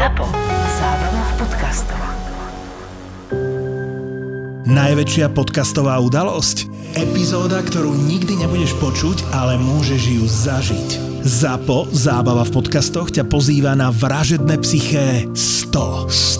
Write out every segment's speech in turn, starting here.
ZAPO. Zábrná v podcastov. Najväčšia podcastová udalosť? Epizóda, ktorú nikdy nebudeš počuť, ale môžeš ju zažiť. ZAPO, zábava v podcastoch, ťa pozýva na vražedné psyché 100. 100.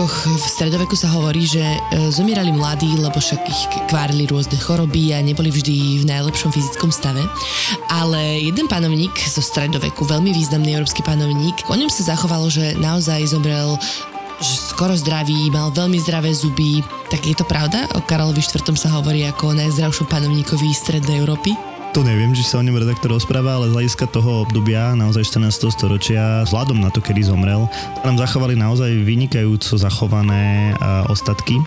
panovníkoch v stredoveku sa hovorí, že e, zomierali mladí, lebo však ich kvárili rôzne choroby a neboli vždy v najlepšom fyzickom stave. Ale jeden panovník zo stredoveku, veľmi významný európsky panovník, o ňom sa zachovalo, že naozaj zomrel že skoro zdravý, mal veľmi zdravé zuby. Tak je to pravda? O Karolovi IV. sa hovorí ako o najzdravšom panovníkovi strednej Európy? To neviem, či sa o ňom redaktor rozpráva, ale z hľadiska toho obdobia, naozaj 14. storočia, vzhľadom na to, kedy zomrel, nám zachovali naozaj vynikajúco zachované ostatky.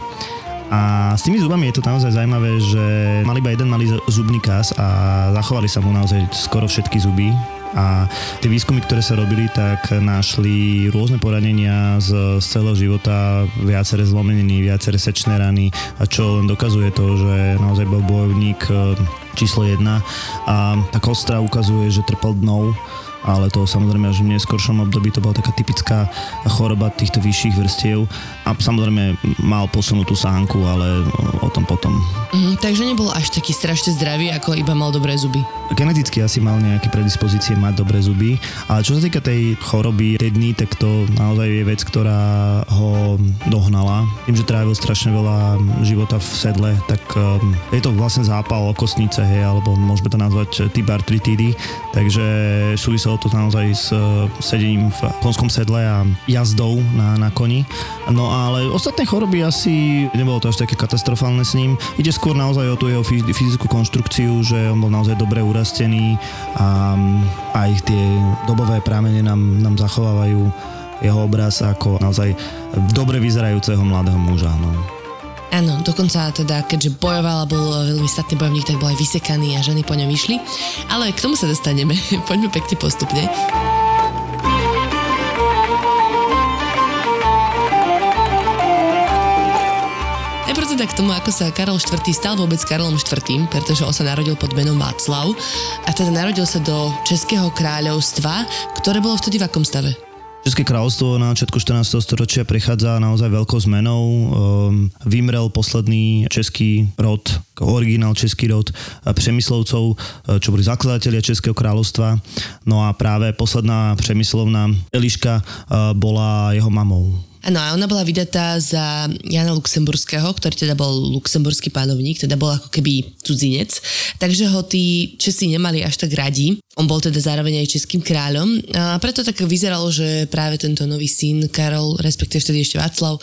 A s tými zubami je to naozaj zaujímavé, že mal iba jeden malý zubný kás a zachovali sa mu naozaj skoro všetky zuby. A tie výskumy, ktoré sa robili, tak našli rôzne poranenia z, z celého života, viaceré zlomeniny, viaceré sečné rany, a čo len dokazuje to, že naozaj bol bojovník e, číslo jedna. A tá kostra ukazuje, že trpel dnou, ale to samozrejme až v neskoršom období to bola taká typická choroba týchto vyšších vrstiev a samozrejme mal posunutú sánku, ale o tom potom. Mhm, takže nebol až taký strašne zdravý, ako iba mal dobré zuby. Geneticky asi mal nejaké predispozície mať dobré zuby, ale čo sa týka tej choroby tej dny, tak to naozaj je vec, ktorá ho dohnala. Tým, že trávil strašne veľa života v sedle, tak um, je to vlastne zápal kostnice, hej, alebo môžeme to nazvať typ artritídy, takže súviselo to naozaj s uh, sedením v konskom sedle a jazdou na, na koni. No ale ostatné choroby asi nebolo to až také katastrofálne s ním. Ide skôr naozaj o tú jeho fyzickú konštrukciu, že on bol naozaj dobre urastený a aj tie dobové prámene nám, nám zachovávajú jeho obraz ako naozaj dobre vyzerajúceho mladého muža. No. Áno, dokonca teda, keďže bojoval a bol veľmi statný bojovník, tak bol aj vysekaný a ženy po ňom išli. Ale k tomu sa dostaneme. Poďme pekne postupne. Najprv teda k tomu, ako sa Karol IV. stal vôbec Karolom IV., pretože on sa narodil pod menom Václav a teda narodil sa do Českého kráľovstva, ktoré bolo vtedy v akom stave? České kráľovstvo na začiatku 14. storočia prechádza naozaj veľkou zmenou. Um, vymrel posledný český rod, originál český rod Přemyslovcov, čo boli zakladatelia Českého kráľovstva. No a práve posledná Přemyslovna Eliška bola jeho mamou. Áno, a ona bola vydatá za Jana Luxemburského, ktorý teda bol luxemburský pánovník, teda bol ako keby cudzinec, takže ho tí Česi nemali až tak radi. On bol teda zároveň aj českým kráľom a preto tak vyzeralo, že práve tento nový syn Karol, respektíve vtedy ešte Václav,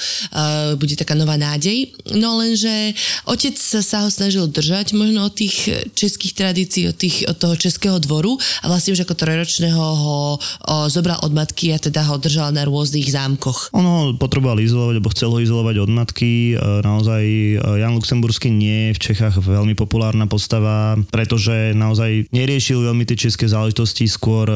bude taká nová nádej. No lenže otec sa ho snažil držať možno od tých českých tradícií, od, tých, od toho českého dvoru a vlastne už ako trojročného ho zobral od matky a teda ho držal na rôznych zámkoch. Ono potreboval izolovať, alebo chcel ho izolovať od matky. Naozaj Jan Luxemburský nie je v Čechách veľmi populárna postava, pretože naozaj neriešil veľmi tie české záležitosti, skôr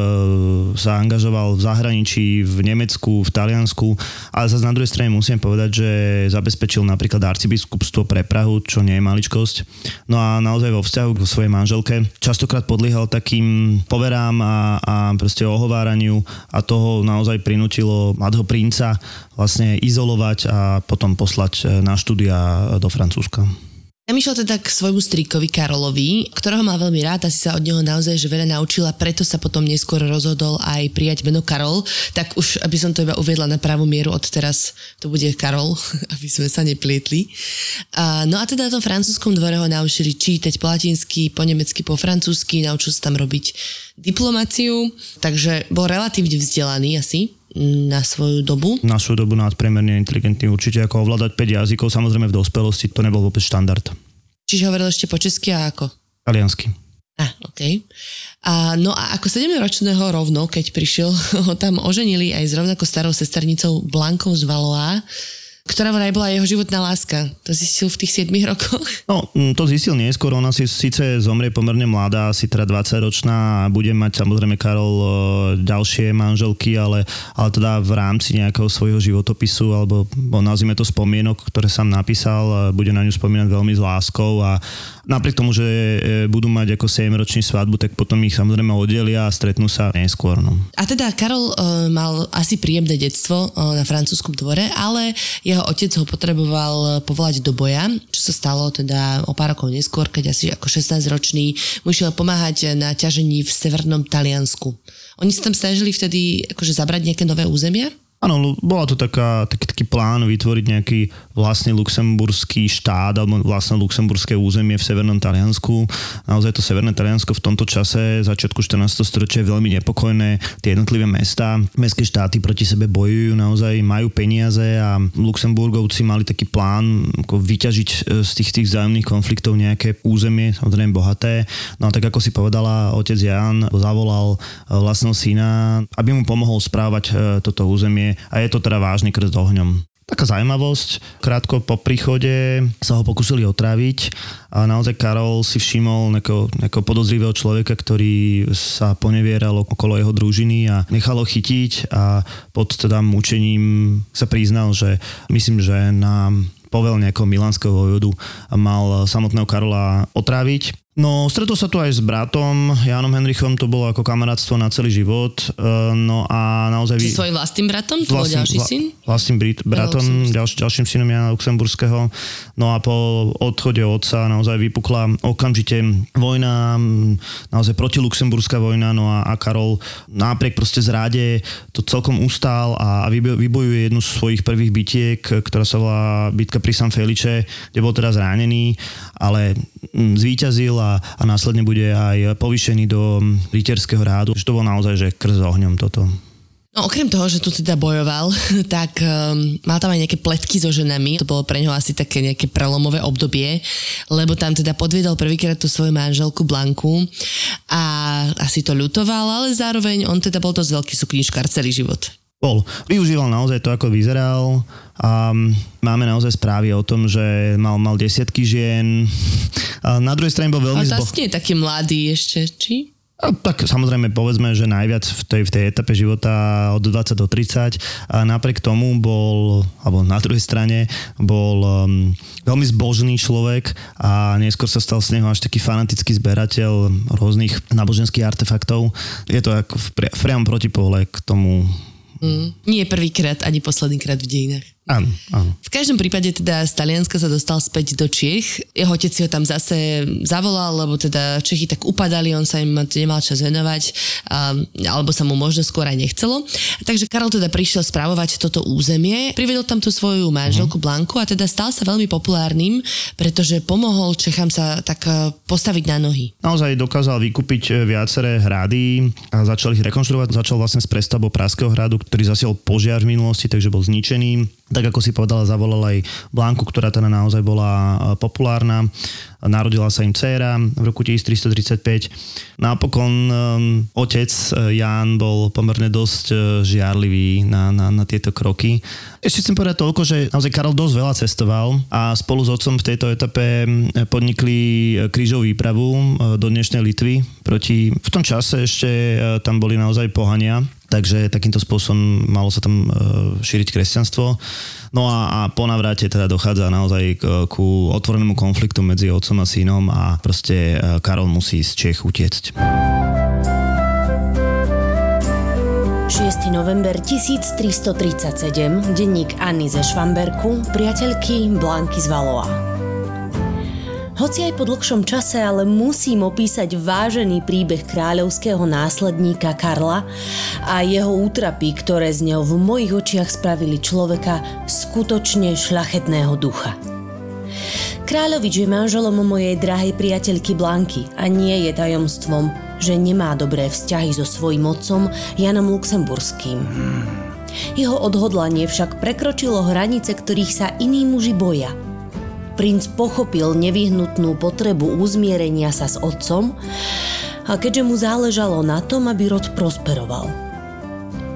sa angažoval v zahraničí, v Nemecku, v Taliansku, ale zase na druhej strane musím povedať, že zabezpečil napríklad arcibiskupstvo pre Prahu, čo nie je maličkosť. No a naozaj vo vzťahu k svojej manželke častokrát podliehal takým poverám a, a proste ohováraniu a toho naozaj prinútilo mladého princa vlastne izolovať a potom poslať na štúdia do Francúzska. Ja išiel teda k svojmu strýkovi Karolovi, ktorého mal veľmi rád, asi sa od neho naozaj že veľa naučila, preto sa potom neskôr rozhodol aj prijať meno Karol, tak už aby som to iba uviedla na pravú mieru, od teraz to bude Karol, aby sme sa neplietli. A, no a teda na tom francúzskom dvore ho naučili čítať po latinsky, po nemecky, po francúzsky, naučil sa tam robiť diplomáciu, takže bol relatívne vzdelaný asi na svoju dobu. Na svoju dobu nadpriemerne inteligentný určite, ako ovládať 5 jazykov, samozrejme v dospelosti to nebol vôbec štandard. Čiže hovoril ešte po česky a ako? Taliansky. A, OK. A, no a ako 7-ročného rovno, keď prišiel, ho tam oženili aj s rovnako starou sesternicou Blankou z Valois, ktorá vraj bola jeho životná láska. To zistil v tých 7 rokoch? No, mm, to zistil neskôr, ona si síce zomrie pomerne mladá, asi teda 20 ročná a bude mať samozrejme Karol e, ďalšie manželky, ale, ale teda v rámci nejakého svojho životopisu alebo nazvime to spomienok, ktoré sám napísal, e, bude na ňu spomínať veľmi s láskou a napriek tomu, že e, budú mať ako 7-roční svadbu, tak potom ich samozrejme oddelia a stretnú sa neskôr. No. A teda Karol uh, mal asi príjemné detstvo uh, na francúzskom dvore, ale je jeho otec ho potreboval povolať do boja, čo sa stalo teda o pár rokov neskôr, keď asi ako 16-ročný mu išiel pomáhať na ťažení v severnom Taliansku. Oni sa tam snažili vtedy akože zabrať nejaké nové územia? Áno, bola to taká, taký, taký plán vytvoriť nejaký vlastný luxemburský štát alebo vlastné luxemburské územie v severnom Taliansku. Naozaj to severné Taliansko v tomto čase, začiatku 14. storočia je veľmi nepokojné. Tie jednotlivé mesta, mestské štáty proti sebe bojujú, naozaj majú peniaze a Luxemburgovci mali taký plán ako vyťažiť e, z tých, tých vzájomných konfliktov nejaké územie, samozrejme bohaté. No a tak ako si povedala, otec Jan zavolal e, vlastného syna, aby mu pomohol správať e, toto územie a je to teda vážny krst ohňom. Taká zaujímavosť, krátko po príchode sa ho pokúsili otráviť a naozaj Karol si všimol nejakého, nejakého podozrivého človeka, ktorý sa ponevieral okolo jeho družiny a nechal ho chytiť a pod teda mučením sa priznal, že myslím, že na povel nejakého milánskeho vojvodu mal samotného Karola otráviť No, stretol sa tu aj s bratom Jánom Henrichom, to bolo ako kamarátstvo na celý život. Uh, no a naozaj... Či svojim vlastným bratom? To bol ďalší syn? Vlastným brit, bratom, ďalš, ďalším synom Jana Luxemburského. No a po odchode otca naozaj vypukla okamžite vojna, naozaj protiluxemburská vojna, no a, a Karol napriek proste zráde to celkom ustál a, a vybojuje jednu z svojich prvých bitiek, ktorá sa volá bitka pri San Felice, kde bol teraz zranený, ale zvíťazil a, a následne bude aj povýšený do rytierského rádu. Že to bol naozaj, že krz ohňom toto. No okrem toho, že tu teda bojoval, tak um, mal tam aj nejaké pletky so ženami. To bolo pre neho asi také nejaké prelomové obdobie, lebo tam teda podviedol prvýkrát tú svoju manželku Blanku a asi to ľutoval, ale zároveň on teda bol dosť veľký sukničkár celý život. Bol. Využíval naozaj to, ako vyzeral. A máme naozaj správy o tom, že mal, mal desiatky žien. Na druhej strane bol veľmi... Ale zbo... nie je taký mladý ešte, či? A tak samozrejme povedzme, že najviac v tej, v tej etape života od 20 do 30 a napriek tomu bol, alebo na druhej strane bol um, veľmi zbožný človek a neskôr sa stal z neho až taký fanatický zberateľ rôznych náboženských artefaktov. Je to ako v, pri, v priam protipole k tomu Mm, nie prvýkrát ani posledný krát v dejinách. Áno, áno. V každom prípade teda z Talianska sa dostal späť do Čiech. Jeho otec si ho tam zase zavolal, lebo teda Čechy tak upadali, on sa im nemal čas venovať, alebo sa mu možno skôr aj nechcelo. Takže Karol teda prišiel spravovať toto územie, privedol tam tú svoju manželku uh-huh. Blanku a teda stal sa veľmi populárnym, pretože pomohol Čechám sa tak e, postaviť na nohy. Naozaj dokázal vykúpiť e, viaceré hrady a začal ich rekonštruovať. Začal vlastne s prestavbou Praského hradu, ktorý zasiel požiar v minulosti, takže bol zničený tak ako si povedala, zavolal aj Blanku, ktorá teda naozaj bola e, populárna. Narodila sa im dcéra v roku 1335. Napokon um, otec e, Ján bol pomerne dosť uh, žiarlivý na, na, na tieto kroky. Ešte chcem povedať toľko, že naozaj Karol dosť veľa cestoval a spolu s otcom v tejto etape podnikli krížovú výpravu do dnešnej Litvy proti... V tom čase ešte tam boli naozaj pohania takže takýmto spôsobom malo sa tam e, šíriť kresťanstvo. No a, a po navráte teda dochádza naozaj k, ku otvorenému konfliktu medzi otcom a synom a proste e, Karol musí z Čech utiecť. 6. november 1337, denník Anny ze Švamberku, priateľky Blanky z Valoa. Hoci aj po dlhšom čase, ale musím opísať vážený príbeh kráľovského následníka Karla a jeho útrapy, ktoré z neho v mojich očiach spravili človeka skutočne šlachetného ducha. Kráľovič je manželom mojej drahej priateľky Blanky a nie je tajomstvom, že nemá dobré vzťahy so svojím otcom Janom Luxemburským. Jeho odhodlanie však prekročilo hranice, ktorých sa iní muži boja. Princ pochopil nevyhnutnú potrebu uzmierenia sa s otcom a keďže mu záležalo na tom, aby rod prosperoval.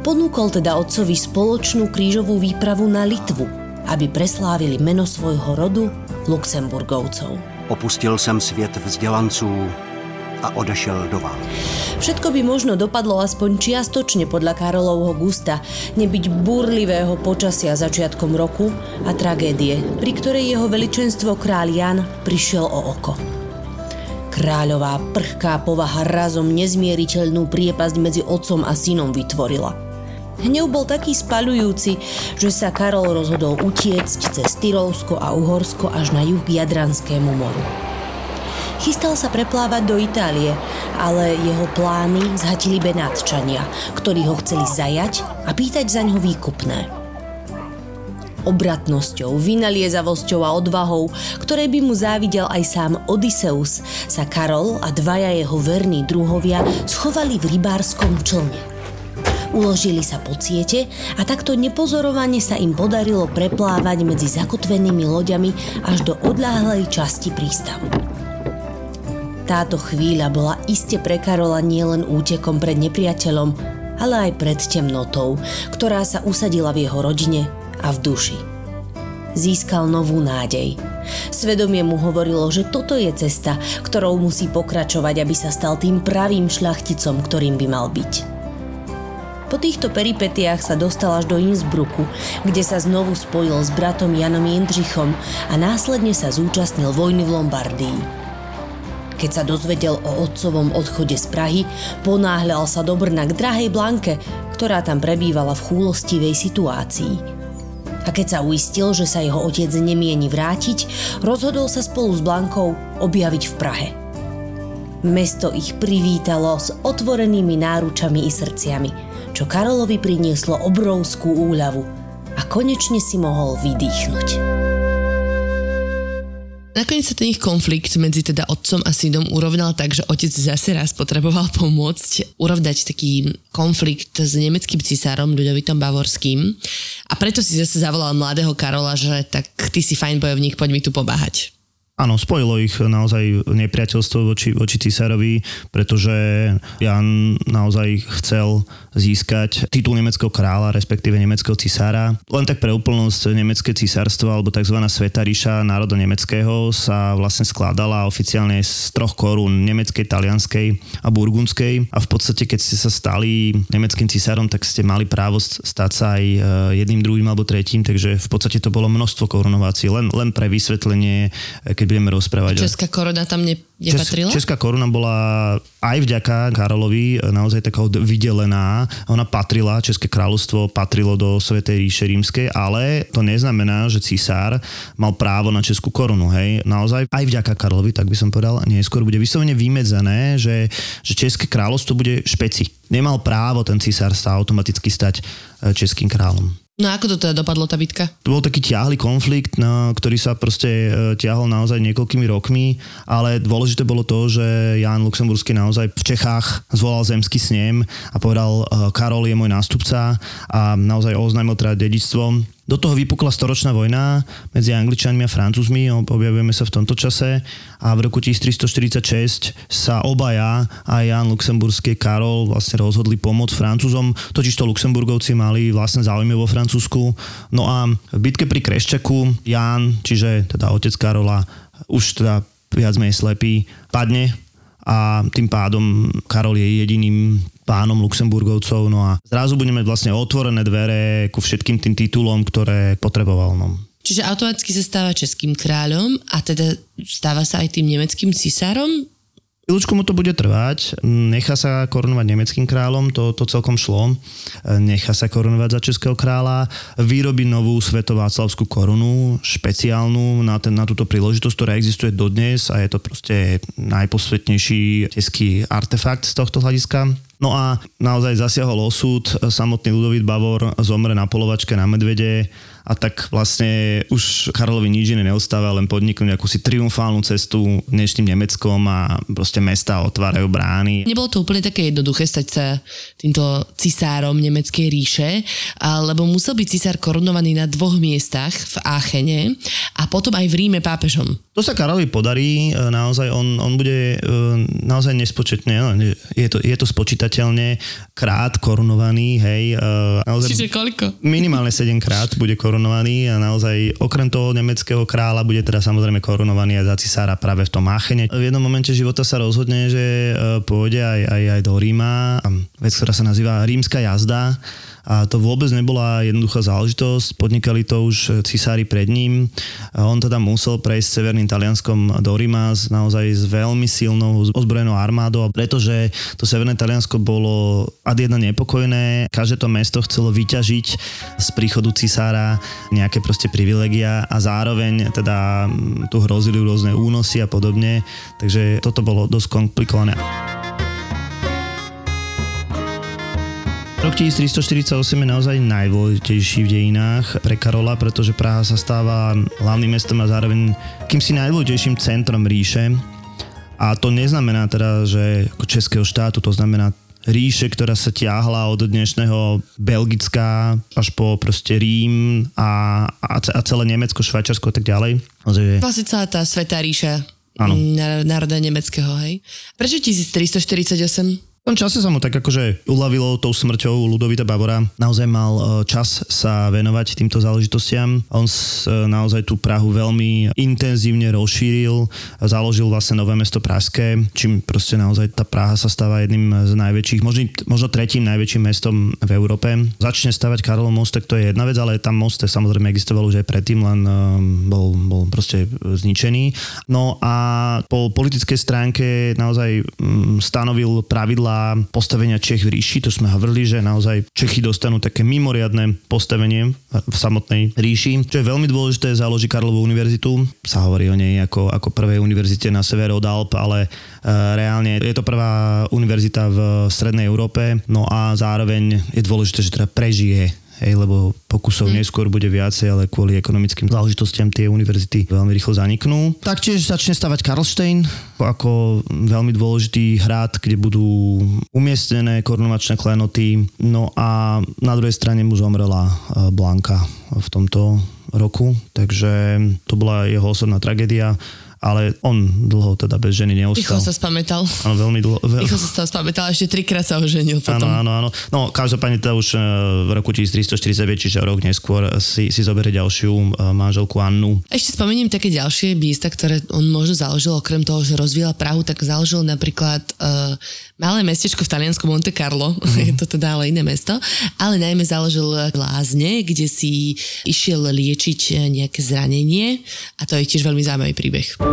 Ponúkol teda otcovi spoločnú krížovú výpravu na Litvu, aby preslávili meno svojho rodu Luxemburgovcov. Opustil jsem svět vzdělanců a odešel do války. Všetko by možno dopadlo aspoň čiastočne podľa Karolovho gusta, nebyť búrlivého počasia začiatkom roku a tragédie, pri ktorej jeho veličenstvo kráľ Jan prišiel o oko. Kráľová prchká povaha razom nezmieriteľnú priepasť medzi otcom a synom vytvorila. Hnev bol taký spalujúci, že sa Karol rozhodol utiecť cez Tyrolsko a Uhorsko až na juh Jadranskému moru. Chystal sa preplávať do Itálie, ale jeho plány zhatili Benátčania, ktorí ho chceli zajať a pýtať za ňo výkupné. Obratnosťou, vynaliezavosťou a odvahou, ktoré by mu závidel aj sám Odysseus, sa Karol a dvaja jeho verní druhovia schovali v rybárskom člne. Uložili sa po ciete a takto nepozorovane sa im podarilo preplávať medzi zakotvenými loďami až do odláhlej časti prístavu. Táto chvíľa bola iste pre Karola nielen útekom pred nepriateľom, ale aj pred temnotou, ktorá sa usadila v jeho rodine a v duši. Získal novú nádej. Svedomie mu hovorilo, že toto je cesta, ktorou musí pokračovať, aby sa stal tým pravým šľachticom, ktorým by mal byť. Po týchto peripetiách sa dostal až do Innsbrucku, kde sa znovu spojil s bratom Janom Jindřichom a následne sa zúčastnil vojny v Lombardii. Keď sa dozvedel o otcovom odchode z Prahy, ponáhľal sa do Brna k drahej Blanke, ktorá tam prebývala v chúlostivej situácii. A keď sa uistil, že sa jeho otec nemieni vrátiť, rozhodol sa spolu s Blankou objaviť v Prahe. Mesto ich privítalo s otvorenými náručami i srdciami, čo Karolovi prinieslo obrovskú úľavu a konečne si mohol vydýchnuť. Nakoniec sa ten ich konflikt medzi teda otcom a synom urovnal tak, že otec zase raz potreboval pomôcť urovnať taký konflikt s nemeckým cisárom Ľudovitom Bavorským a preto si zase zavolal mladého Karola, že tak ty si fajn bojovník, poď mi tu pomáhať. Áno, spojilo ich naozaj nepriateľstvo voči, voči cisárovi, pretože Jan naozaj chcel získať titul nemeckého kráľa, respektíve nemeckého cisára. Len tak pre úplnosť nemecké cisárstvo alebo tzv. Sveta národa nemeckého sa vlastne skladala oficiálne z troch korún nemeckej, talianskej a burgundskej a v podstate keď ste sa stali nemeckým cisárom, tak ste mali právo stať sa aj e, jedným, druhým alebo tretím, takže v podstate to bolo množstvo korunovácií. Len, len pre vysvetlenie, keď budeme rozprávať. Česká koruna tam ne, nepatrila? Čes, Česká koruna bola aj vďaka Karolovi naozaj taká vydelená. Ona patrila, České kráľovstvo patrilo do Svetej ríše rímskej, ale to neznamená, že cisár mal právo na Českú korunu. Hej. Naozaj aj vďaka Karolovi, tak by som povedal, neskôr bude vyslovene vymedzené, že, že České kráľovstvo bude špeci. Nemal právo ten cisár sa automaticky stať eh, českým kráľom. No ako to teda dopadlo tá bitka? To bol taký ťahly konflikt, no, ktorý sa proste e, ťahol naozaj niekoľkými rokmi, ale dôležité bolo to, že Jan Luxemburský naozaj v Čechách zvolal zemský snem a povedal, e, Karol je môj nástupca a naozaj oznámil teda dedičstvo do toho vypukla storočná vojna medzi Angličanmi a Francúzmi, objavujeme sa v tomto čase a v roku 1346 sa obaja, aj Jan Luxemburský, Karol vlastne rozhodli pomôcť Francúzom, totižto Luxemburgovci mali vlastne záujmy vo Francúzsku. No a v bitke pri Kreščaku Jan, čiže teda otec Karola, už teda viac menej slepý, padne a tým pádom Karol je jediným pánom Luxemburgovcov, no a zrazu budeme vlastne otvorené dvere ku všetkým tým titulom, ktoré potreboval. No. Čiže automaticky sa stáva českým kráľom a teda stáva sa aj tým nemeckým cisárom? Chvíľučku mu to bude trvať, nechá sa korunovať nemeckým kráľom, to, to celkom šlo, nechá sa korunovať za českého kráľa, vyrobí novú svetováclavskú korunu, špeciálnu na, ten, na túto príležitosť, ktorá existuje dodnes a je to proste najposvetnejší český artefakt z tohto hľadiska. No a naozaj zasiahol osud, samotný Ludovít Bavor zomre na polovačke na medvede a tak vlastne už Karlovi nič iné neostáva, len podniknúť akúsi triumfálnu cestu dnešným Nemeckom a proste mesta otvárajú brány. Nebolo to úplne také jednoduché stať sa týmto cisárom nemeckej ríše, lebo musel byť cisár korunovaný na dvoch miestach v Áchene a potom aj v Ríme pápežom. To sa Karolovi podarí, e, naozaj on, on bude e, naozaj nespočetne, no, je to, je to spočítateľne krát korunovaný, hej. E, naozaj Čiže koľko? Minimálne 7 krát bude korunovaný a naozaj okrem toho nemeckého kráľa bude teda samozrejme korunovaný aj za cisára práve v tom Áchene. V jednom momente života sa rozhodne, že pôjde aj, aj, aj do Ríma, vec, ktorá sa nazýva rímska jazda a to vôbec nebola jednoduchá záležitosť, podnikali to už cisári pred ním. A on teda musel prejsť severným Talianskom do Ríma naozaj s veľmi silnou ozbrojenou armádou, pretože to severné Taliansko bolo ad jedna nepokojné, každé to mesto chcelo vyťažiť z príchodu cisára nejaké proste privilegia a zároveň teda tu hrozili rôzne únosy a podobne, takže toto bolo dosť komplikované. Rok 1348 je naozaj najdôležitejší v dejinách pre Karola, pretože Praha sa stáva hlavným mestom a zároveň kýmsi najdôležitejším centrom ríše. A to neznamená teda, že ako českého štátu, to znamená ríše, ktorá sa tiahla od dnešného Belgická až po proste Rím a, a celé Nemecko, Švajčarsko a tak ďalej. Vlastne celá tá svetá ríša národa nemeckého, hej. Prečo 1348? Tom čase sa mu tak akože uľavilo tou smrťou Ludovita Bavora. Naozaj mal e, čas sa venovať týmto záležitostiam. On e, naozaj tú Prahu veľmi intenzívne rozšíril. Založil vlastne nové mesto Pražské, čím proste naozaj tá Praha sa stáva jedným z najväčších, možno, možno tretím najväčším mestom v Európe. Začne stavať Karolov most, tak to je jedna vec, ale tam most samozrejme existoval už aj predtým, len e, bol, bol proste zničený. No a po politickej stránke naozaj mm, stanovil pravidlá postavenia Čech v ríši. To sme hovorili, že naozaj Čechy dostanú také mimoriadne postavenie v samotnej ríši. Čo je veľmi dôležité, založí Karlovú univerzitu. Sa hovorí o nej ako, ako prvej univerzite na severe od Alp, ale e, reálne je to prvá univerzita v strednej Európe. No a zároveň je dôležité, že teda prežije hej, lebo pokusov mm. neskôr bude viacej, ale kvôli ekonomickým záležitostiam tie univerzity veľmi rýchlo zaniknú. Taktiež začne stavať Karlštejn ako veľmi dôležitý hrad, kde budú umiestnené korunovačné klenoty. No a na druhej strane mu zomrela e, Blanka v tomto roku, takže to bola jeho osobná tragédia ale on dlho teda bez ženy neostal. Rýchlo sa spamätal. Áno, veľmi dlho. Veľ... Rýchlo sa spamätal, ešte trikrát sa oženil potom. Áno, áno, áno. No, každopádne to už e, v roku 1349, čiže rok neskôr si, si zoberie ďalšiu e, manželku Annu. Ešte spomeniem také ďalšie miesta, ktoré on možno založil, okrem toho, že rozvíjal Prahu, tak založil napríklad uh, malé mestečko v Taliansku Monte Carlo, mm. je to teda ale iné mesto, ale najmä založil lázne, kde si išiel liečiť nejaké zranenie a to je tiež veľmi zaujímavý príbeh.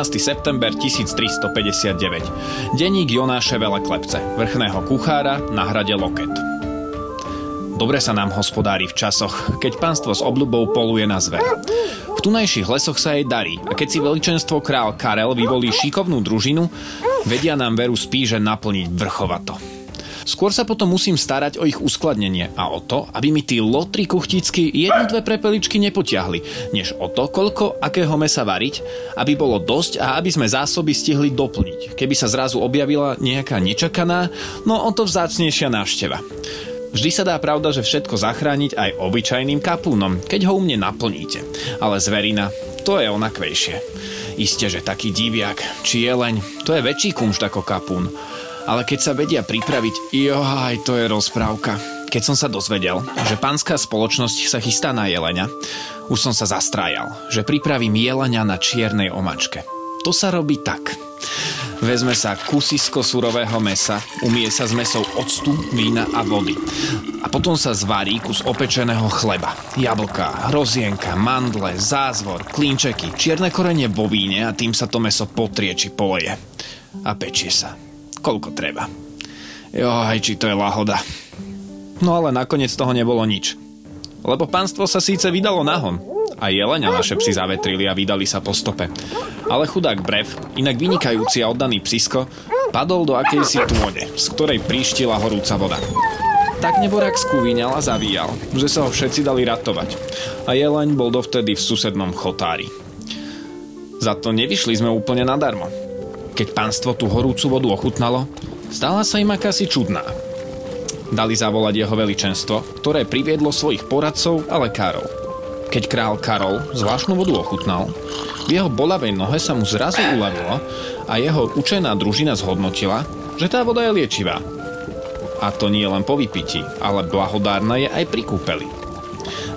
17. september 1359. Deník Jonáše Veleklepce, vrchného kuchára na hrade Loket. Dobre sa nám hospodári v časoch, keď pánstvo s obľubou poluje na zver. V tunajších lesoch sa jej darí a keď si veličenstvo král Karel vyvolí šikovnú družinu, vedia nám veru spíže naplniť vrchovato. Skôr sa potom musím starať o ich uskladnenie a o to, aby mi tí lotri kuchticky jednu dve prepeličky nepotiahli, než o to, koľko akého mesa variť, aby bolo dosť a aby sme zásoby stihli doplniť. Keby sa zrazu objavila nejaká nečakaná, no o to vzácnejšia návšteva. Vždy sa dá pravda, že všetko zachrániť aj obyčajným kapúnom, keď ho u mne naplníte. Ale zverina, to je onakvejšie. Isté, že taký diviak či jeleň, to je väčší kumšt ako kapún ale keď sa vedia pripraviť, johaj, to je rozprávka. Keď som sa dozvedel, že pánska spoločnosť sa chystá na jelenia, už som sa zastrájal, že pripravím jelenia na čiernej omačke. To sa robí tak. Vezme sa kusisko surového mesa, umie sa s mesou octu, vína a vody. A potom sa zvarí kus opečeného chleba. Jablka, hrozienka, mandle, zázvor, klínčeky, čierne korenie vo víne a tým sa to meso potrie či poleje. A pečie sa koľko treba. aj či to je lahoda. No ale nakoniec toho nebolo nič. Lebo pánstvo sa síce vydalo nahon, a jelenia naše psi zavetrili a vydali sa po stope. Ale chudák brev, inak vynikajúci a oddaný psisko, padol do akejsi tône, z ktorej príštila horúca voda. Tak neborak skúviňal a zavíjal, že sa ho všetci dali ratovať. A jeleň bol dovtedy v susednom chotári. Za to nevyšli sme úplne nadarmo. Keď pánstvo tú horúcu vodu ochutnalo, stala sa im akási čudná. Dali zavolať jeho veličenstvo, ktoré priviedlo svojich poradcov a lekárov. Keď král Karol zvláštnu vodu ochutnal, v jeho bolavej nohe sa mu zrazu uľavilo a jeho učená družina zhodnotila, že tá voda je liečivá. A to nie len po vypití, ale blahodárna je aj pri kúpeli.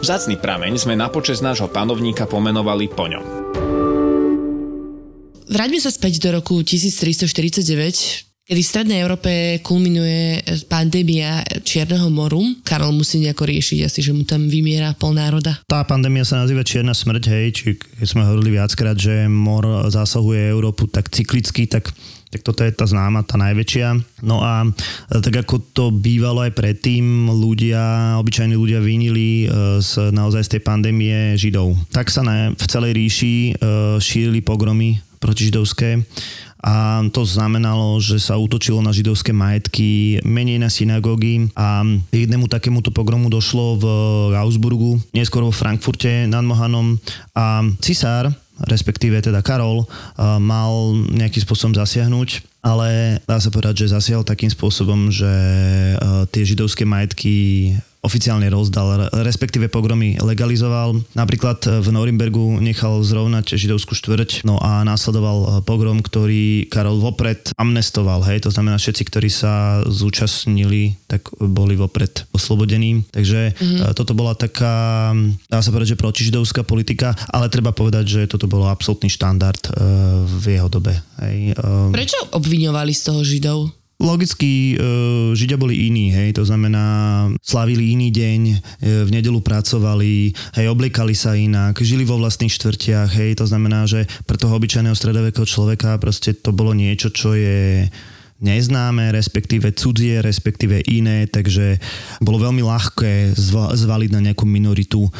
Vzácný prameň sme na počas nášho panovníka pomenovali po ňom. Vráťme sa späť do roku 1349, kedy v Strednej Európe kulminuje pandémia Čierneho moru. Karol musí nejako riešiť asi, že mu tam vymiera pol národa. Tá pandémia sa nazýva Čierna smrť, hej, či keď sme hovorili viackrát, že mor zasahuje Európu tak cyklicky, tak tak toto je tá známa, tá najväčšia. No a tak ako to bývalo aj predtým, ľudia, obyčajní ľudia vinili z, naozaj z tej pandémie Židov. Tak sa na, v celej ríši šírili pogromy protižidovské. A to znamenalo, že sa útočilo na židovské majetky, menej na synagógy a jednému takémuto pogromu došlo v Augsburgu, neskôr vo Frankfurte nad Mohanom. A cisár, respektíve teda Karol, mal nejakým spôsobom zasiahnuť ale dá sa povedať, že zasiahol takým spôsobom, že tie židovské majetky oficiálne rozdal, respektíve pogromy legalizoval. Napríklad v Norimbergu nechal zrovnať židovskú štvrť, no a následoval pogrom, ktorý Karol vopred amnestoval, hej, to znamená všetci, ktorí sa zúčastnili, tak boli vopred oslobodení. Takže mm-hmm. toto bola taká, dá sa povedať, že protižidovská politika, ale treba povedať, že toto bolo absolútny štandard v jeho dobe. Hej. Prečo obviňovali z toho Židov? Logicky e, Židia boli iní, hej, to znamená slavili iný deň, e, v nedelu pracovali, hej, obliekali sa inak, žili vo vlastných štvrtiach, hej, to znamená, že pre toho obyčajného stredovekého človeka proste to bolo niečo, čo je neznáme, respektíve cudzie, respektíve iné, takže bolo veľmi ľahké zvaliť na nejakú minoritu um,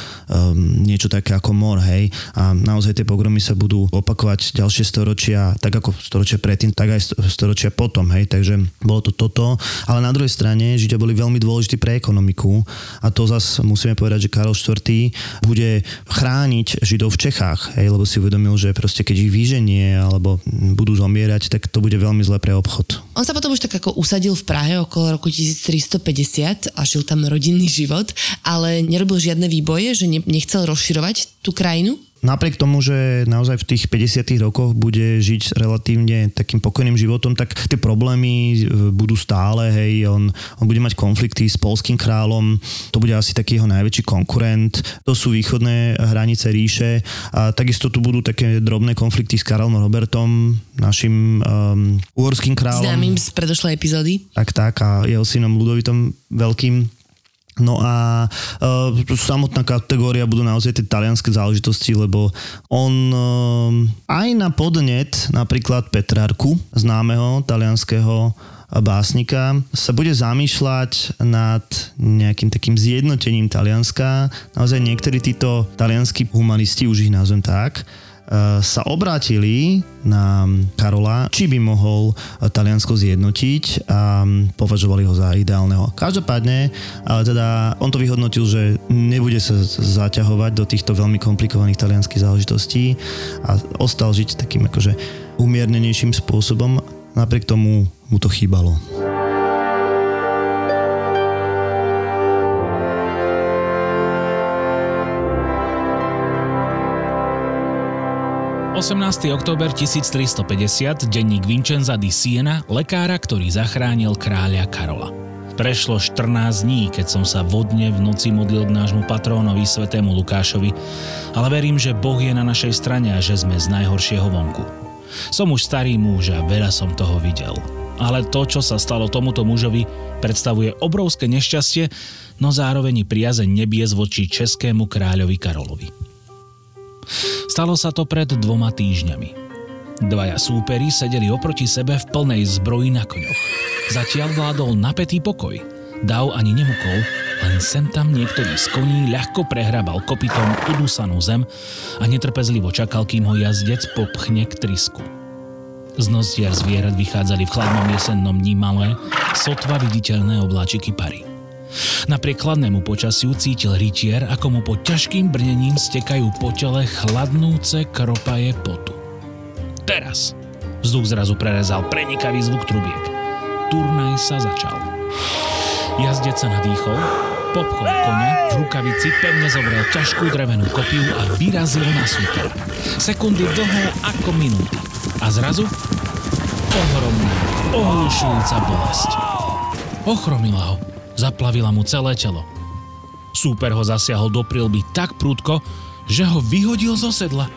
niečo také ako mor, hej. A naozaj tie pogromy sa budú opakovať ďalšie storočia, tak ako storočia predtým, tak aj storočia potom, hej. Takže bolo to toto. Ale na druhej strane Židia boli veľmi dôležití pre ekonomiku a to zase musíme povedať, že Karol IV bude chrániť Židov v Čechách, hej, lebo si uvedomil, že proste keď ich vyženie alebo budú zomierať, tak to bude veľmi zlé pre obchod. On sa potom už tak ako usadil v Prahe okolo roku 1350 a žil tam rodinný život, ale nerobil žiadne výboje, že nechcel rozširovať tú krajinu? Napriek tomu, že naozaj v tých 50 rokoch bude žiť relatívne takým pokojným životom, tak tie problémy e, budú stále, hej, on, on bude mať konflikty s polským kráľom, to bude asi taký jeho najväčší konkurent, to sú východné hranice ríše a takisto tu budú také drobné konflikty s Karolom Robertom, našim um, uhorským kráľom. Známym z predošlej epizódy. Tak, tak a jeho synom Ludovitom Veľkým No a uh, samotná kategória budú naozaj tie talianské záležitosti, lebo on uh, aj na podnet napríklad Petrarku, známeho talianského básnika, sa bude zamýšľať nad nejakým takým zjednotením Talianska. Naozaj niektorí títo talianskí humanisti, už ich nazvem tak, sa obrátili na Karola, či by mohol Taliansko zjednotiť a považovali ho za ideálneho. Každopádne, ale teda on to vyhodnotil, že nebude sa zaťahovať do týchto veľmi komplikovaných talianských záležitostí a ostal žiť takým akože umiernenejším spôsobom. Napriek tomu mu to chýbalo. 18. október 1350, denník Vincenza di Siena, lekára, ktorý zachránil kráľa Karola. Prešlo 14 dní, keď som sa vodne v noci modlil k nášmu patrónovi svetému Lukášovi, ale verím, že Boh je na našej strane a že sme z najhoršieho vonku. Som už starý muž a veľa som toho videl. Ale to, čo sa stalo tomuto mužovi, predstavuje obrovské nešťastie, no zároveň priazeň nebies voči českému kráľovi Karolovi. Stalo sa to pred dvoma týždňami. Dvaja súperi sedeli oproti sebe v plnej zbroji na koňoch. Zatiaľ vládol napätý pokoj. Dav ani nemukol, len sem tam niektorý z koní ľahko prehrabal kopytom udúsanú zem a netrpezlivo čakal, kým ho jazdec popchne k trisku. Z nostier zvierat vychádzali v chladnom jesennom dní malé, sotva viditeľné obláčiky pary. Napriek chladnému počasiu cítil rytier, ako mu pod ťažkým brnením stekajú po tele chladnúce kropaje potu. Teraz! Vzduch zrazu prerezal prenikavý zvuk trubiek. Turnaj sa začal. Jazdec sa nadýchol, popchol kone, v rukavici pevne zobrel ťažkú drevenú kopiu a vyrazil na súper. Sekundy dlhé ako minúty. A zrazu ohromná, ohlušujúca bolesť. Ochromila ho, zaplavila mu celé telo. Súper ho zasiahol do prilby tak prúdko, že ho vyhodil zo sedla.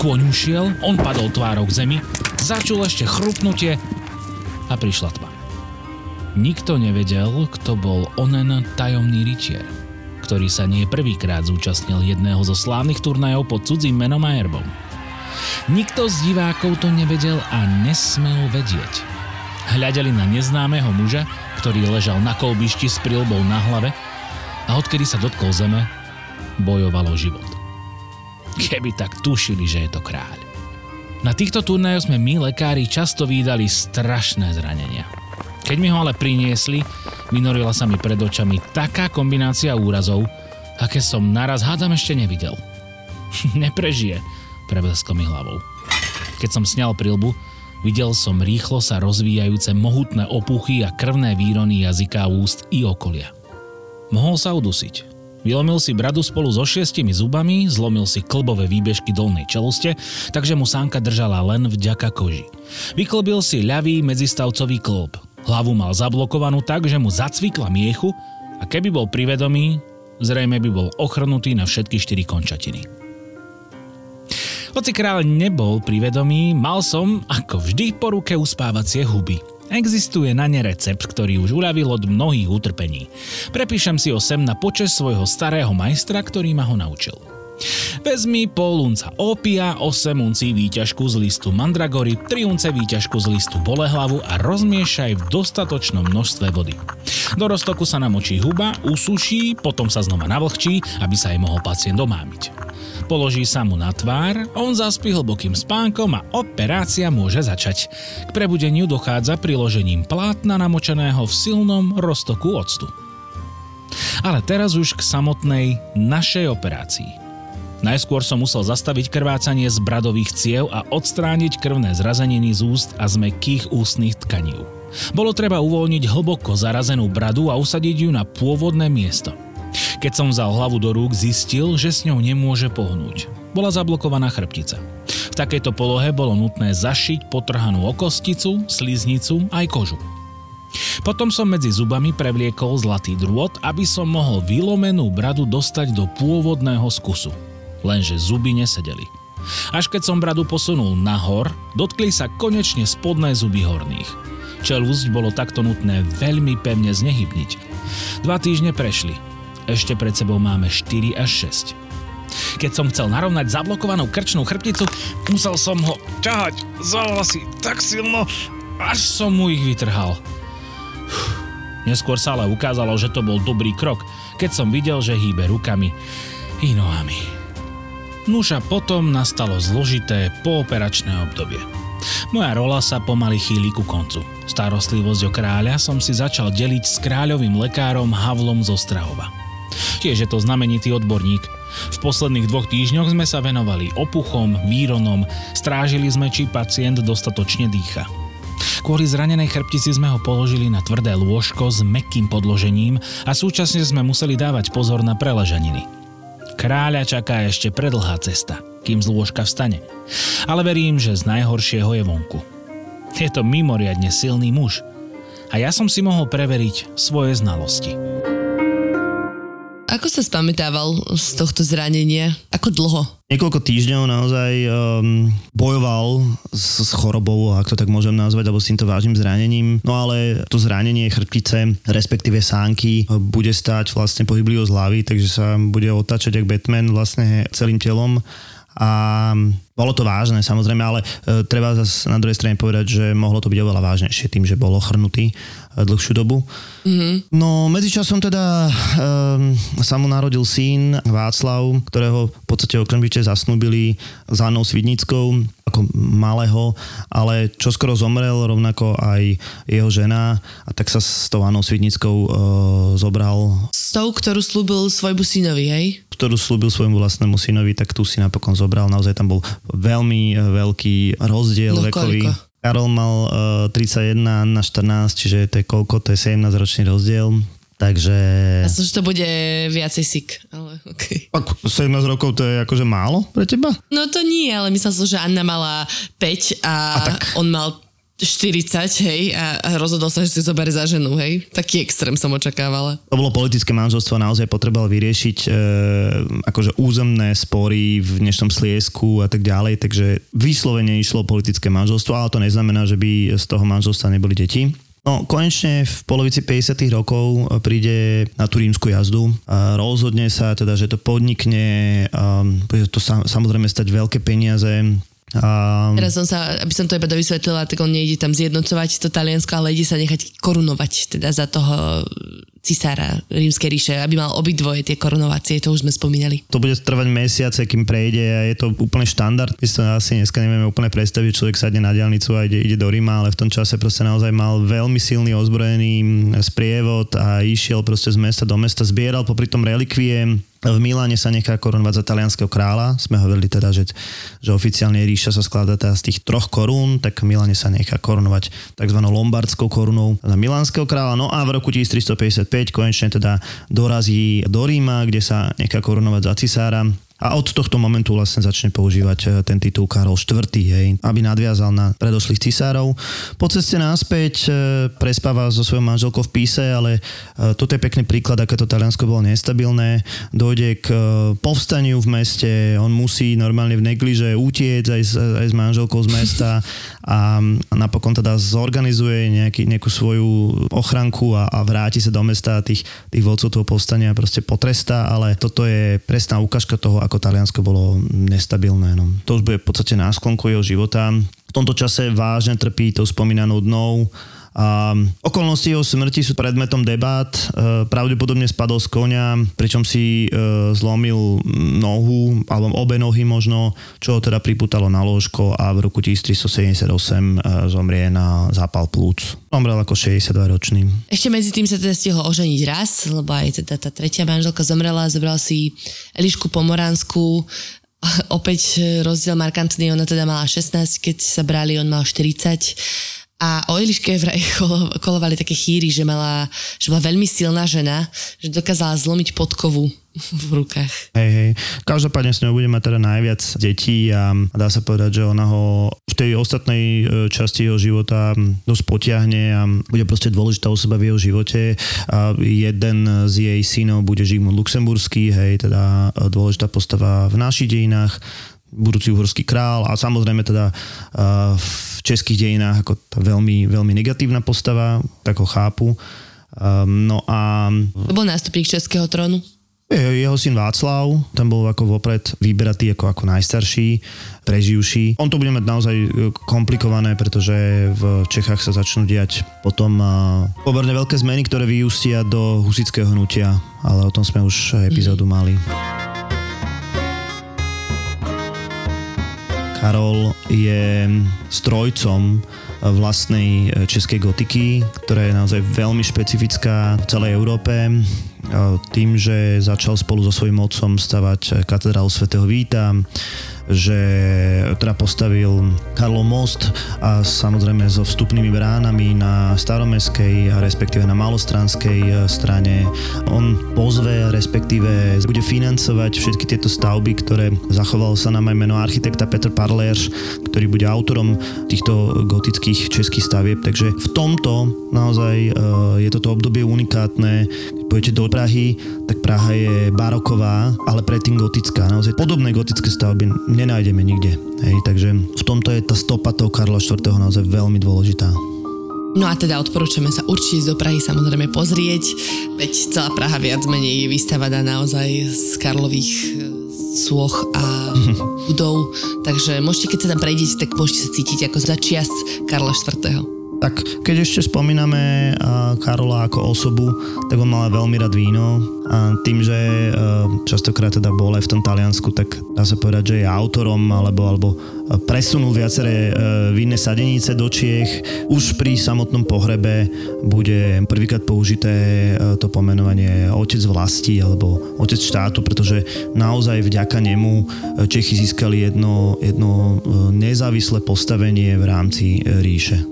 Kôň ušiel, on padol tvárou k zemi, začul ešte chrupnutie a prišla tma. Nikto nevedel, kto bol onen tajomný rytier, ktorý sa nie prvýkrát zúčastnil jedného zo slávnych turnajov pod cudzím menom a herbom. Nikto z divákov to nevedel a nesmel vedieť. Hľadeli na neznámeho muža, ktorý ležal na kolbišti s prilbou na hlave a odkedy sa dotkol zeme, bojoval o život. Keby tak tušili, že je to kráľ. Na týchto turnajoch sme my, lekári, často výdali strašné zranenia. Keď mi ho ale priniesli, vynorila sa mi pred očami taká kombinácia úrazov, aké som naraz hádam ešte nevidel. Neprežije, prebleskol mi hlavou. Keď som sňal prilbu, videl som rýchlo sa rozvíjajúce mohutné opuchy a krvné výrony jazyka, úst i okolia. Mohol sa udusiť. Vylomil si bradu spolu so šiestimi zubami, zlomil si klbové výbežky dolnej čeloste, takže mu sánka držala len vďaka koži. Vyklbil si ľavý medzistavcový klb, Hlavu mal zablokovanú tak, že mu zacvikla miechu a keby bol privedomý, zrejme by bol ochrnutý na všetky štyri končatiny. Hoci kráľ nebol privedomý, mal som, ako vždy, po ruke uspávacie huby. Existuje na ne recept, ktorý už uľavil od mnohých utrpení. Prepíšem si ho sem na počas svojho starého majstra, ktorý ma ho naučil. Vezmi pol unca opia, 8 uncí výťažku z listu mandragory, 3 unce výťažku z listu bolehlavu a rozmiešaj v dostatočnom množstve vody. Do roztoku sa namočí huba, usuší, potom sa znova navlhčí, aby sa jej mohol pacient domámiť. Položí sa mu na tvár, on zaspí hlbokým spánkom a operácia môže začať. K prebudeniu dochádza priložením plátna namočeného v silnom roztoku octu. Ale teraz už k samotnej našej operácii. Najskôr som musel zastaviť krvácanie z bradových ciev a odstrániť krvné zrazeniny z úst a z mekých ústnych tkaní. Bolo treba uvoľniť hlboko zarazenú bradu a usadiť ju na pôvodné miesto. Keď som vzal hlavu do rúk, zistil, že s ňou nemôže pohnúť. Bola zablokovaná chrbtica. V takejto polohe bolo nutné zašiť potrhanú okosticu, sliznicu aj kožu. Potom som medzi zubami prevliekol zlatý drôt, aby som mohol vylomenú bradu dostať do pôvodného skusu lenže zuby nesedeli. Až keď som bradu posunul nahor, dotkli sa konečne spodné zuby horných. Čelúsť bolo takto nutné veľmi pevne znehybniť. Dva týždne prešli. Ešte pred sebou máme 4 až 6. Keď som chcel narovnať zablokovanú krčnú chrbticu, musel som ho ťahať za vlasy tak silno, až som mu ich vytrhal. Neskôr sa ale ukázalo, že to bol dobrý krok, keď som videl, že hýbe rukami i nohami. Nuž a potom nastalo zložité pooperačné obdobie. Moja rola sa pomaly chýli ku koncu. Starostlivosť o kráľa som si začal deliť s kráľovým lekárom Havlom zo Strahova. Tiež je to znamenitý odborník. V posledných dvoch týždňoch sme sa venovali opuchom, výronom, strážili sme, či pacient dostatočne dýcha. Kvôli zranenej chrbtici sme ho položili na tvrdé lôžko s mekým podložením a súčasne sme museli dávať pozor na preležaniny. Kráľa čaká ešte predlhá cesta, kým z vstane. Ale verím, že z najhoršieho je vonku. Je to mimoriadne silný muž. A ja som si mohol preveriť svoje znalosti. Ako sa spamätával z tohto zranenia? Ako dlho? Niekoľko týždňov naozaj um, bojoval s, s chorobou, ak to tak môžem nazvať, alebo s týmto vážnym zranením. No ale to zranenie chrbtice, respektíve sánky, bude stať vlastne pohyblivosť hlavy, takže sa bude otáčať jak Batman vlastne celým telom A bolo to vážne samozrejme, ale e, treba zase na druhej strane povedať, že mohlo to byť oveľa vážnejšie tým, že bol ochrnutý e, dlhšiu dobu. Mm-hmm. No medzičasom teda e, sa mu narodil syn Václav, ktorého v podstate okamžite zasnúbili za Annou Svidnickou ako malého, ale čoskoro zomrel rovnako aj jeho žena a tak sa s tou Annou Svidnickou e, zobral. S tou, ktorú slúbil svojmu synovi, hej? ktorú slúbil svojmu vlastnému synovi, tak tu si napokon zobral. Naozaj tam bol veľmi e, veľký rozdiel No, vekový. koľko? Karol mal uh, 31, Anna 14, čiže to je koľko? To je 17 ročný rozdiel. Takže... Ja som, že to bude viacej sik, ale okej. Ak 17 rokov to je akože málo pre teba? No to nie, ale myslel som, že Anna mala 5 a, A tak. on mal 40, hej, a, rozhodol sa, že si zoberie za ženu, hej. Taký extrém som očakávala. To bolo politické manželstvo, naozaj potreboval vyriešiť e, akože územné spory v dnešnom Sliesku a tak ďalej, takže vyslovene išlo politické manželstvo, ale to neznamená, že by z toho manželstva neboli deti. No, konečne v polovici 50. rokov príde na tú rímsku jazdu. A rozhodne sa teda, že to podnikne, a bude to sa, samozrejme stať veľké peniaze. A, Teraz som sa, aby som to iba dovysvetlila, tak on nejde tam zjednocovať to Taliansko, ale ide sa nechať korunovať teda za toho cisára rímskej ríše, aby mal obidvoje tie korunovacie, to už sme spomínali. to bude trvať mesiace, kým prejde a je to úplne štandard. My si to asi dneska nevieme úplne predstaviť, človek sadne na diálnicu a ide, ide do Ríma, ale v tom čase proste naozaj mal veľmi silný ozbrojený sprievod a išiel proste z mesta do mesta, zbieral popri tom relikvie, v Miláne sa nechá korunovať za talianského kráľa. Sme hovorili teda, že, že oficiálne ríša sa skladá teda z tých troch korún, tak v Miláne sa nechá korunovať tzv. lombardskou korunou za milánskeho kráľa. No a v roku 1355 konečne teda dorazí do Ríma, kde sa nechá korunovať za cisára. A od tohto momentu vlastne začne používať e, ten titul Karol IV, hej, aby nadviazal na predošlých cisárov. Po ceste náspäť e, prespáva so svojou manželkou v Píse, ale e, toto je pekný príklad, aké to Taliansko bolo nestabilné. Dojde k povstaniu v meste, on musí normálne v negliže utiec aj s, aj s manželkou z mesta a napokon teda zorganizuje nejaký, nejakú svoju ochranku a, a vráti sa do mesta tých, tých vodcov toho povstania proste potrestá, ale toto je presná ukážka toho, ako Taliansko bolo nestabilné. No. To už bude v podstate na sklonku jeho života. V tomto čase vážne trpí tou spomínanou dnou a okolnosti jeho smrti sú predmetom debát. E, pravdepodobne spadol z konia, pričom si e, zlomil nohu, alebo obe nohy možno, čo ho teda priputalo na lôžko a v roku 1378 e, zomrie na zápal plúc. Zomrel ako 62-ročný. Ešte medzi tým sa teda stihol oženiť raz, lebo aj teda tá tretia manželka zomrela, zobral si Elišku Pomoránsku, opäť rozdiel markantný, ona teda mala 16, keď sa brali, on mal 40. A o Eliške vraj kolo- kolovali také chýry, že, mala, že bola veľmi silná žena, že dokázala zlomiť podkovu v rukách. Hej, hej. Každopádne s ňou bude teda najviac detí a dá sa povedať, že ona ho v tej ostatnej e, časti jeho života dosť potiahne a bude proste dôležitá osoba v jeho živote. A jeden z jej synov bude Žigmund Luxemburský, hej, teda e, dôležitá postava v našich dejinách budúci uhorský král a samozrejme teda uh, v českých dejinách ako tá veľmi, veľmi negatívna postava, tak ho chápu. Um, no a To bol nástupník českého trónu. je- jeho syn Václav, tam bol ako vopred vyberatý ako, ako najstarší, preživší. On to bude mať naozaj e, komplikované, pretože v Čechách sa začnú diať potom uh, pomerne veľké zmeny, ktoré vyústia do husického hnutia, ale o tom sme už epizódu mali. Karol je strojcom vlastnej českej gotiky, ktorá je naozaj veľmi špecifická v celej Európe. E, Tým, že začal spolu so svojím otcom stavať katedrálu svätého Víta, že teda postavil Karlov most a samozrejme so vstupnými bránami na staromeskej a respektíve na malostranskej e, strane. On pozve, respektíve bude financovať všetky tieto stavby, ktoré zachoval sa nám aj meno architekta Petr Parlerš, ktorý bude autorom týchto gotických českých stavieb. Takže v tomto naozaj e, je toto obdobie unikátne. Pôjdete do Prahy, tak Praha je baroková, ale predtým gotická. Naozaj podobné gotické stavby nenájdeme nikde. Hej, takže v tomto je tá stopa toho Karla IV. naozaj veľmi dôležitá. No a teda odporúčame sa určite ísť do Prahy samozrejme pozrieť, veď celá Praha viac menej je vystavaná naozaj z Karlových, z sôch a budov, takže môžete, keď sa tam prejdete, tak môžete sa cítiť ako začias Karla IV. Tak keď ešte spomíname Karola ako osobu, tak on mal veľmi rád víno a tým, že častokrát teda bol aj v tom Taliansku, tak dá sa povedať, že je autorom alebo, alebo presunul viaceré vinné sadenice do Čiech. Už pri samotnom pohrebe bude prvýkrát použité to pomenovanie otec vlasti alebo otec štátu, pretože naozaj vďaka nemu Čechy získali jedno, jedno nezávislé postavenie v rámci ríše.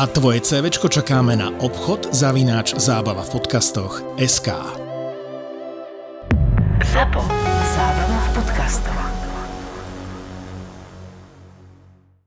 a tvoje CVčko čakáme na obchod zavináč zábava v podcastoch SK. Zapo. Zábrná v podcastovách.